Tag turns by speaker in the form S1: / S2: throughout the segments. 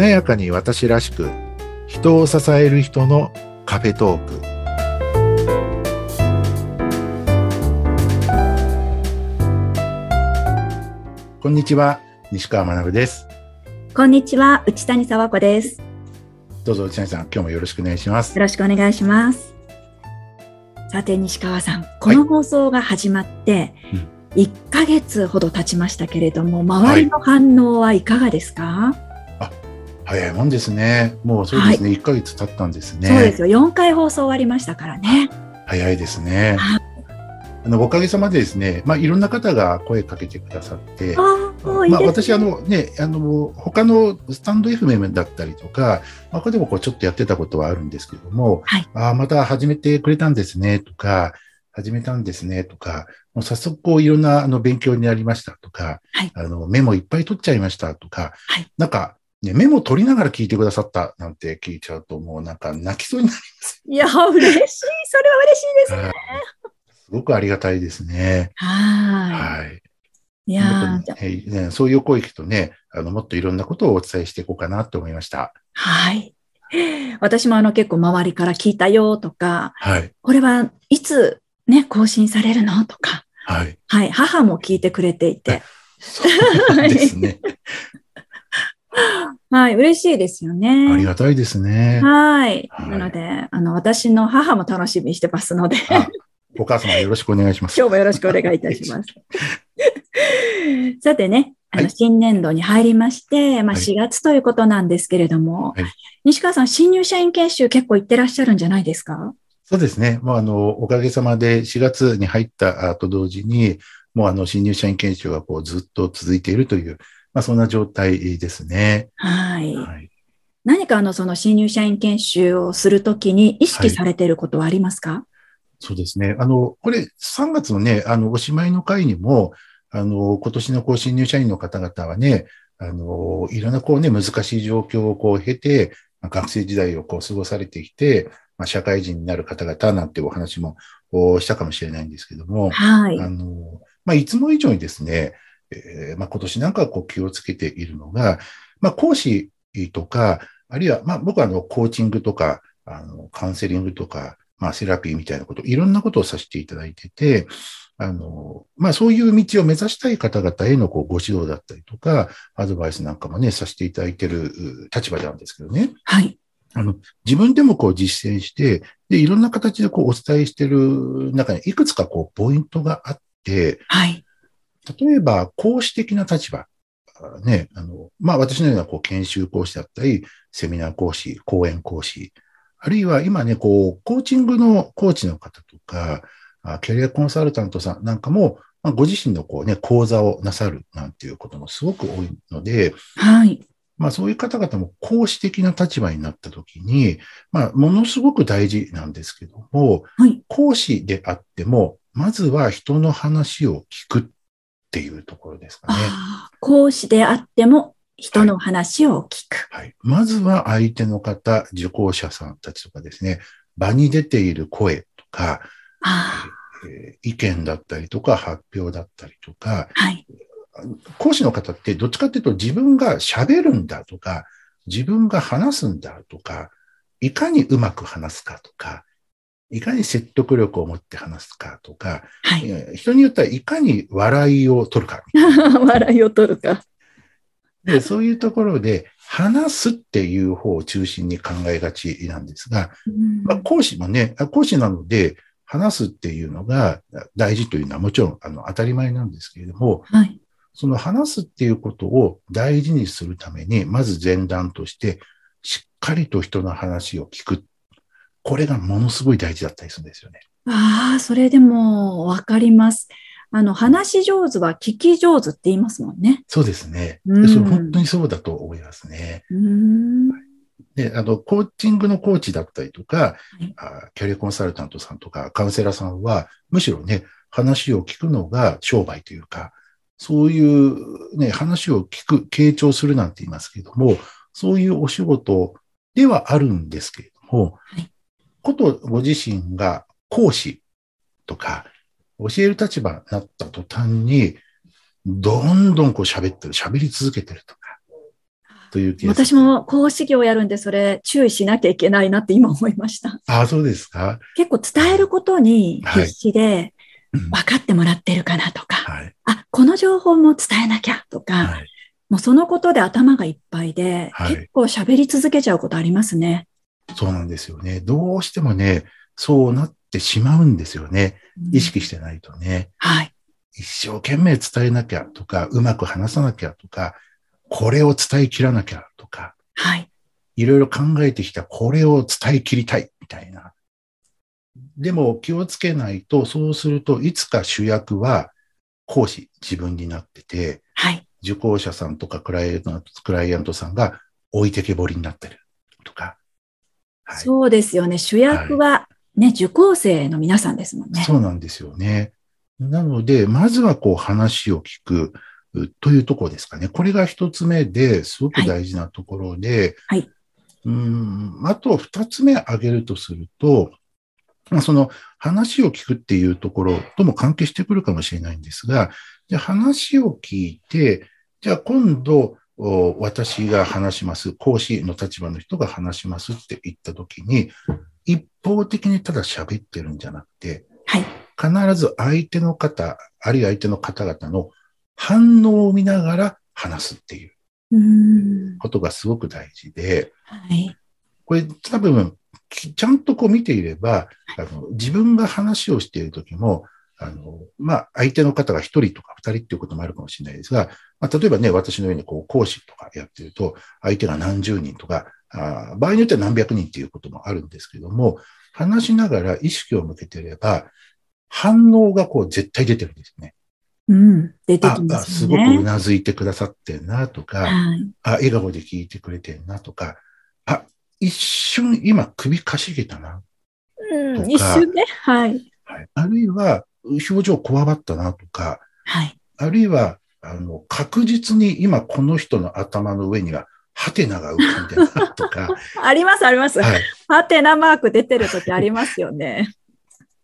S1: 華やかに私らしく人を支える人のカフェトーク。こんにちは西川学です。
S2: こんにちは内谷沢子です。
S1: どうぞ内谷さん今日もよろしくお願いします。
S2: よろしくお願いします。さて西川さんこの放送が始まって、はい。1ヶ月ほど経ちましたけれども、周りの反応はいかがですか、はい、
S1: あ早いもんですね。もうそうですね、はい、1ヶ月経ったんですね。
S2: そうですよ。4回放送終わりましたからね。
S1: 早いですね。あのおかげさまでですね、まあ、いろんな方が声かけてくださって、あまあ、私、あのね、あの、他のスタンド FM だったりとか、まあ、これでもこうちょっとやってたことはあるんですけども、はい、あまた始めてくれたんですね、とか、始めたんですねとか、もう早速こういろんなあの勉強になりましたとか、はい、あのメモいっぱい取っちゃいましたとか、はい、なんか、ね、メモ取りながら聞いてくださったなんて聞いちゃうともうなんか泣きそうになります。
S2: いや、嬉しい。それは嬉しいですね。
S1: すごくありがたいですね。
S2: はい。
S1: いやね、そういう声聞くとね、あの、もっといろんなことをお伝えしていこうかなと思いました。
S2: はい。私もあの結構周りから聞いたよとか、はい、これはいつね、更新されるのとか、はい。はい。母も聞いてくれていて。
S1: そうですね。
S2: はい、嬉しいですよね。
S1: ありがたいですね。
S2: はい。はい、なので、あの、私の母も楽しみにしてますので。
S1: お母様よろしくお願いします。
S2: 今日もよろしくお願いいたします。さてね、あの、新年度に入りまして、まあ、4月ということなんですけれども、はい、西川さん、新入社員研修結構行ってらっしゃるんじゃないですか？
S1: そうですね。もうあの、おかげさまで4月に入ったと同時に、もうあの、新入社員研修がこうずっと続いているという、まあそんな状態ですね。
S2: はい。はい、何かあの、その新入社員研修をするときに意識されていることはありますか、はい、
S1: そうですね。あの、これ3月のね、あの、おしまいの会にも、あの、今年のこう新入社員の方々はね、あの、いろんなこうね、難しい状況をこう経て、学生時代をこう過ごされてきて、まあ、社会人になる方々なんてお話もしたかもしれないんですけども、はい。あの、まあ、いつも以上にですね、えー、まあ、今年なんかこう気をつけているのが、まあ、講師とか、あるいは、まあ、僕はあの、コーチングとか、あの、カウンセリングとか、まあ、セラピーみたいなこと、いろんなことをさせていただいてて、あの、まあ、そういう道を目指したい方々へのこうご指導だったりとか、アドバイスなんかもね、させていただいている立場なんですけどね。
S2: はい。
S1: あの、自分でもこう実践して、で、いろんな形でこうお伝えしている中にいくつかこうポイントがあって、
S2: はい。
S1: 例えば、講師的な立場。ね、あの、まあ私のようなこう研修講師だったり、セミナー講師、講演講師、あるいは今ね、こう、コーチングのコーチの方とか、キャリアコンサルタントさんなんかも、まあ、ご自身のこうね、講座をなさるなんていうこともすごく多いので、
S2: はい。
S1: まあそういう方々も講師的な立場になったときに、まあものすごく大事なんですけども、はい、講師であっても、まずは人の話を聞くっていうところですかね。
S2: 講師であっても人の話を聞く、
S1: はい。はい。まずは相手の方、受講者さんたちとかですね、場に出ている声とか、えー、意見だったりとか発表だったりとか、はい、講師の方ってどっちかっていうと自分が喋るんだとか、自分が話すんだとか、いかにうまく話すかとか、いかに説得力を持って話すかとか、はい、人によってはいかに笑いを取るか
S2: 笑いを取るか。
S1: で、そういうところで、話すっていう方を中心に考えがちなんですが、まあ、講師もね、講師なので、話すっていうのが大事というのはもちろんあの当たり前なんですけれども、はい、その話すっていうことを大事にするために、まず前段として、しっかりと人の話を聞く。これがものすごい大事だったりするんですよね。
S2: ああ、それでもわかります。あの、話し上手は聞き上手って言いますもんね。
S1: そうですね。うん、それ本当にそうだと思いますね。で、あの、コーチングのコーチだったりとか、はい、あキャリアコンサルタントさんとか、カウンセラーさんは、むしろね、話を聞くのが商売というか、そういうね、話を聞く、傾聴するなんて言いますけども、そういうお仕事ではあるんですけれども、はい、ことご自身が講師とか、教える立場になった途端に、どんどんこう喋ってる、喋り続けてるとか、という気が
S2: 私も講師業をやるんで、それ注意しなきゃいけないなって今思いました。
S1: ああ、そうですか。
S2: 結構伝えることに
S1: はい
S2: 必死で、
S1: うん
S2: 分かってもらってるかなとか、
S1: はい。
S2: あ、この情報も伝えなきゃとか、
S1: はい。
S2: もうそのことで頭がいっぱいで、
S1: はい
S2: 結構喋り続けちゃうことありますね。
S1: そうなんですよね。どうしてもね、そうなってしまうんですよね。
S2: うん
S1: 意識してないとね。
S2: はい。
S1: 一生懸命伝えなきゃとか、うまく話さなきゃとか、これを伝え切らなきゃとか、
S2: はい。
S1: いろいろ考えてきたこれを伝え切りたいみたいな。でも気をつけないと、そうするといつか主役は講師、自分になってて、
S2: はい。
S1: 受講者さんとかクライアントクライアントさんが置いてけぼりになってるとか。はい
S2: そうですよね。主役はね、受講生の皆さんですもんね。
S1: そうなんですよね。なので、まずはこう話を聞くうというところですかね。これが一つ目ですごく大事なところで、
S2: はい
S1: うん、あと二つ目挙げるとすると、まあ、その話を聞くっていうところとも関係してくるかもしれないんですが、じゃあ話を聞いて、じゃあ今度、お私が話します、講師の立場の人が話しますって言ったときに、一方的にただ喋ってるんじゃなくて、
S2: はい。
S1: 必ず相手の方、あるいは相手の方々の反応を見ながら話すっていう。ことがすごく大事で、
S2: はい。
S1: これ多分、きちゃんとこう見ていれば、あの自分が話をしているときも、あの、まあ、相手の方が一人とか二人っていうこともあるかもしれないですが、まあ、例えばね、私のようにこう講師とかやってると、相手が何十人とか、あー場合によっては何百人っていうこともあるんですけども、話しながら意識を向けてれば、反応がこう絶対出てるんですよね。
S2: うん。出て
S1: あ
S2: きま
S1: あ、すごくう。なずいてくださってんなとか、
S2: はい。
S1: あ、笑顔で聞いてくれてんなとか、あ、一瞬今首かしげたな。とか
S2: うん。一瞬ね。はい。
S1: はい、あるいは、表情こわばったなとか、
S2: はい。
S1: あるいは、あの、確実に今この人の頭の上には、ハテナが浮かんでるなとか、
S2: あります、あります。ハテナマーク出てるときありますよね。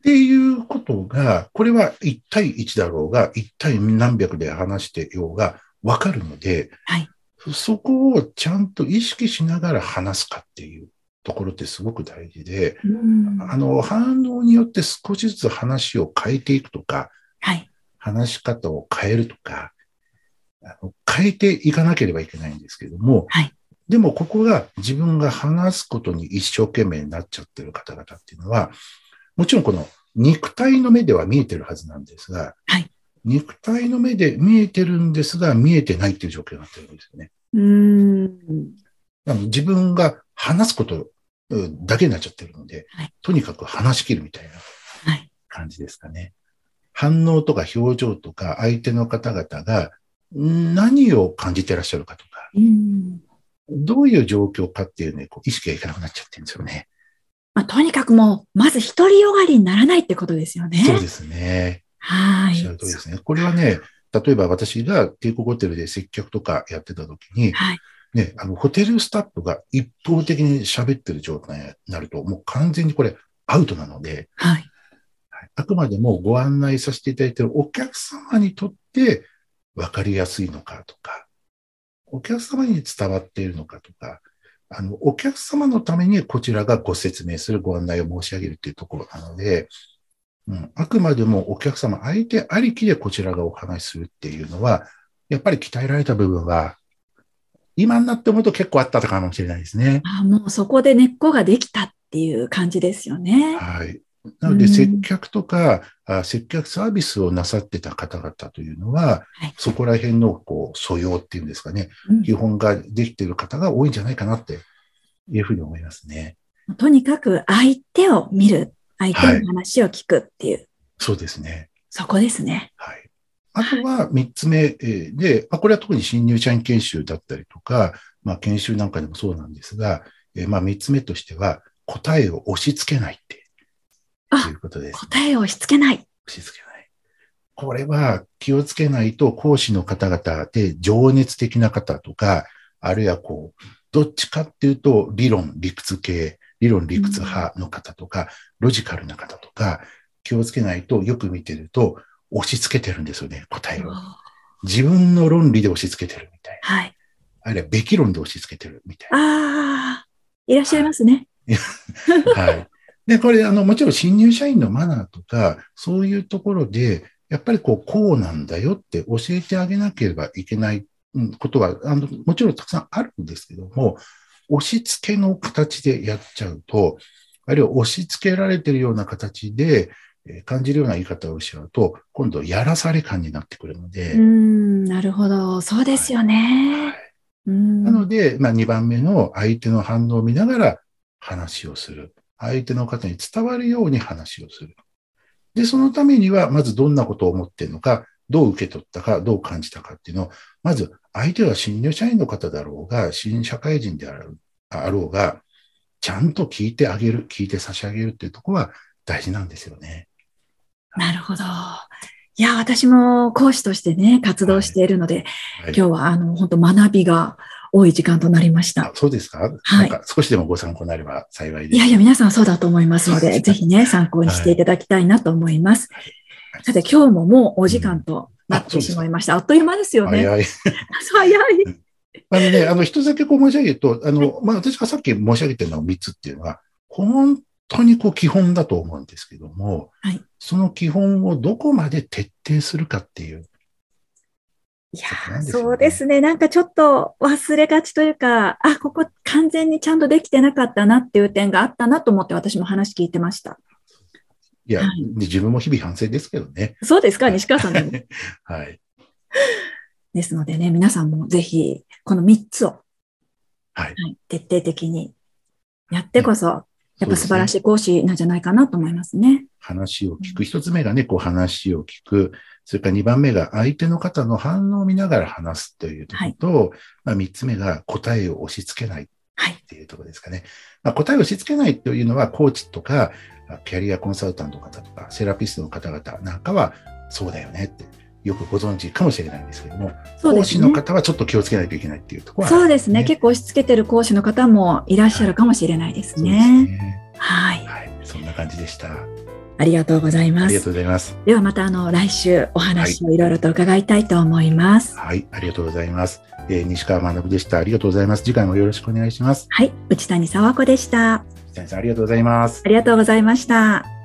S1: ていうことが、これは1対1だろうが、1対何百で話してようがわかるので、
S2: はい。
S1: そこをちゃんと意識しながら話すかっていうところってすごく大事で、
S2: うん
S1: あの、反応によって少しずつ話を変えていくとか、
S2: はい。
S1: 話し方を変えるとか、あの変えていかなければいけないんですけども、
S2: はい
S1: でもここが自分が話すことに一生懸命になっちゃってる方々っていうのは、もちろんこの肉体の目では見えてるはずなんですが、
S2: はい
S1: 肉体の目で見えてるんですが、見えてないっていう状況になってるんですよね。
S2: うーん。
S1: 自分が話すことうんだけになっちゃってるので、
S2: はい
S1: とにかく話し切るみたいな
S2: はい。
S1: 感じですかね。反応とか表情とか相手の方々がん何を感じてらっしゃるかとか、
S2: うん。
S1: どういう状況かっていうね、こう意識がいかなくなっちゃってるんですよね。
S2: まあ、とにかくもう、まず独りよがりにならないってことですよね。
S1: そうですね。お
S2: はい。
S1: っしゃる通りですね。これはね、例えば私が帝国ホテルで接客とかやってた時に、
S2: はい。
S1: ね、あの、ホテルスタッフが一方的に喋ってる状態になると、もう完全にこれアウトなので、
S2: はい。
S1: はいあくまでもご案内させていただいているお客様にとって分かりやすいのかとか、お客様に伝わっているのかとか、あの、お客様のためにこちらがご説明するご案内を申し上げるっていうところなので、うん、あくまでもお客様、相手ありきでこちらがお話しするっていうのは、やっぱり鍛えられた部分は、今になって思うと結構あったかもしれないですね。
S2: あもうそこで根っこができたっていう感じですよね。
S1: はい。なので、
S2: うん
S1: 接客とか、あ接客サービスをなさってた方々というのは、
S2: はい
S1: そこら辺のこう素養っていうんですかね、
S2: うん
S1: 基本ができている方が多いんじゃないかなっていうふうに思いますね。
S2: とにかく相手を見る、相手の話を聞くっていう、
S1: そうですね。
S2: そこですね。
S1: はい。あとは三つ目えーで、まあ、これは特に新入社員研修だったりとか、まあ、研修なんかでもそうなんですが、えーまあ、三つ目としては、答えを押し付けないって
S2: あ
S1: いうことです。
S2: 答えを押し付けない。
S1: 押し付けない。これは気をつけないと講師の方々で情熱的な方とか、あるいはこう、どっちかっていうと理論、理屈系、理論、理屈派の方とか、ロジカルな方とか、気をつけないとよく見てると押し付けてるんですよね、答えを。自分の論理で押し付けてるみたいな。
S2: はい。
S1: あるいはべき論で押し付けてるみたいな。
S2: ああ、いらっしゃいますね。
S1: はい。で、これ、あの、もちろん新入社員のマナーとか、そういうところで、やっぱりこう、こうなんだよって教えてあげなければいけないうんことは、あの、もちろんたくさんあるんですけども、押し付けの形でやっちゃうと、あるいは押し付けられてるような形で、えー感じるような言い方をしちゃうと、今度やらされ感になってくるので、
S2: うーん、なるほど。そうですよね。うん
S1: なので、まあ、2番目の相手の反応を見ながら話をする。相手の方に伝わるように話をする。で、そのためには、まずどんなことを思っているのか、どう受け取ったか、どう感じたかっていうのを、まず相手は新入社員の方だろうが、新社会人であろうが、ちゃんと聞いてあげる、聞いて差し上げるっていうところは大事なんですよね。
S2: なるほど。いや、私も講師としてね、活動しているので、
S1: はい、
S2: 今日はあの、本当学びが多い時間となりました
S1: あ。そうですか、
S2: はい
S1: なんか少しでもご参考になれば幸いです。
S2: いやいや、皆さんそうだと思いますので、ぜひね、参考にしていただきたいなと思います。さて、今日ももうお時間となってしまいました。あっという間ですよね。
S1: 早い。
S2: 早い。
S1: あのね、あの、一つだけこう申し上げると、あの、まあ、私がさっき申し上げてるのは3つっていうのは、本当にこう基本だと思うんですけども、
S2: はい
S1: その基本をどこまで徹底するかっていう。
S2: いや
S1: ね
S2: そうですね。なんかちょっと忘れがちというか、あ、ここ完全にちゃんとできてなかったなっていう点があったなと思って私も話聞いてました。
S1: いや、
S2: はい
S1: で自分も日々反省ですけどね。
S2: そうですか、西川さんでも。
S1: はい。
S2: ですのでね、皆さんもぜひ、この3つを、
S1: はい。
S2: はい徹底的にやってこそ、やっぱ素晴らしい講師なんじゃないかなと思いますね。
S1: 話を聞く。一つ目がね、こう話を聞く。それから二番目が相手の方の反応を見ながら話すというところと、まあ三つ目が答えを押し付けない
S2: はい
S1: っていうところですかね。まあ、答えを押し付けないというのは、コーチとか、あキャリアコンサルタントの方とか、セラピストの方々なんかは、そうだよねって、よくご存知かもしれないんですけども、
S2: そうですね
S1: 講師の。方はちょっと気をつけないといけないっていうところは、
S2: そうですね。結構押し付けてる講師の方もいらっしゃるかもしれないです
S1: そうです
S2: ね。
S1: ね。
S2: はい。
S1: はい。そんな感じでした。
S2: ありがとうございます
S1: ありがと。うございます。
S2: ではまたあの来週お話をいろいろと伺いたいと思います。
S1: はい。ありがとうございます。えー西川学でした。ありがとうございます。次回もよろしくお願いします。
S2: はい。内谷沢子でした。
S1: 北谷さん、ありがとうございます。
S2: ありがとうございました。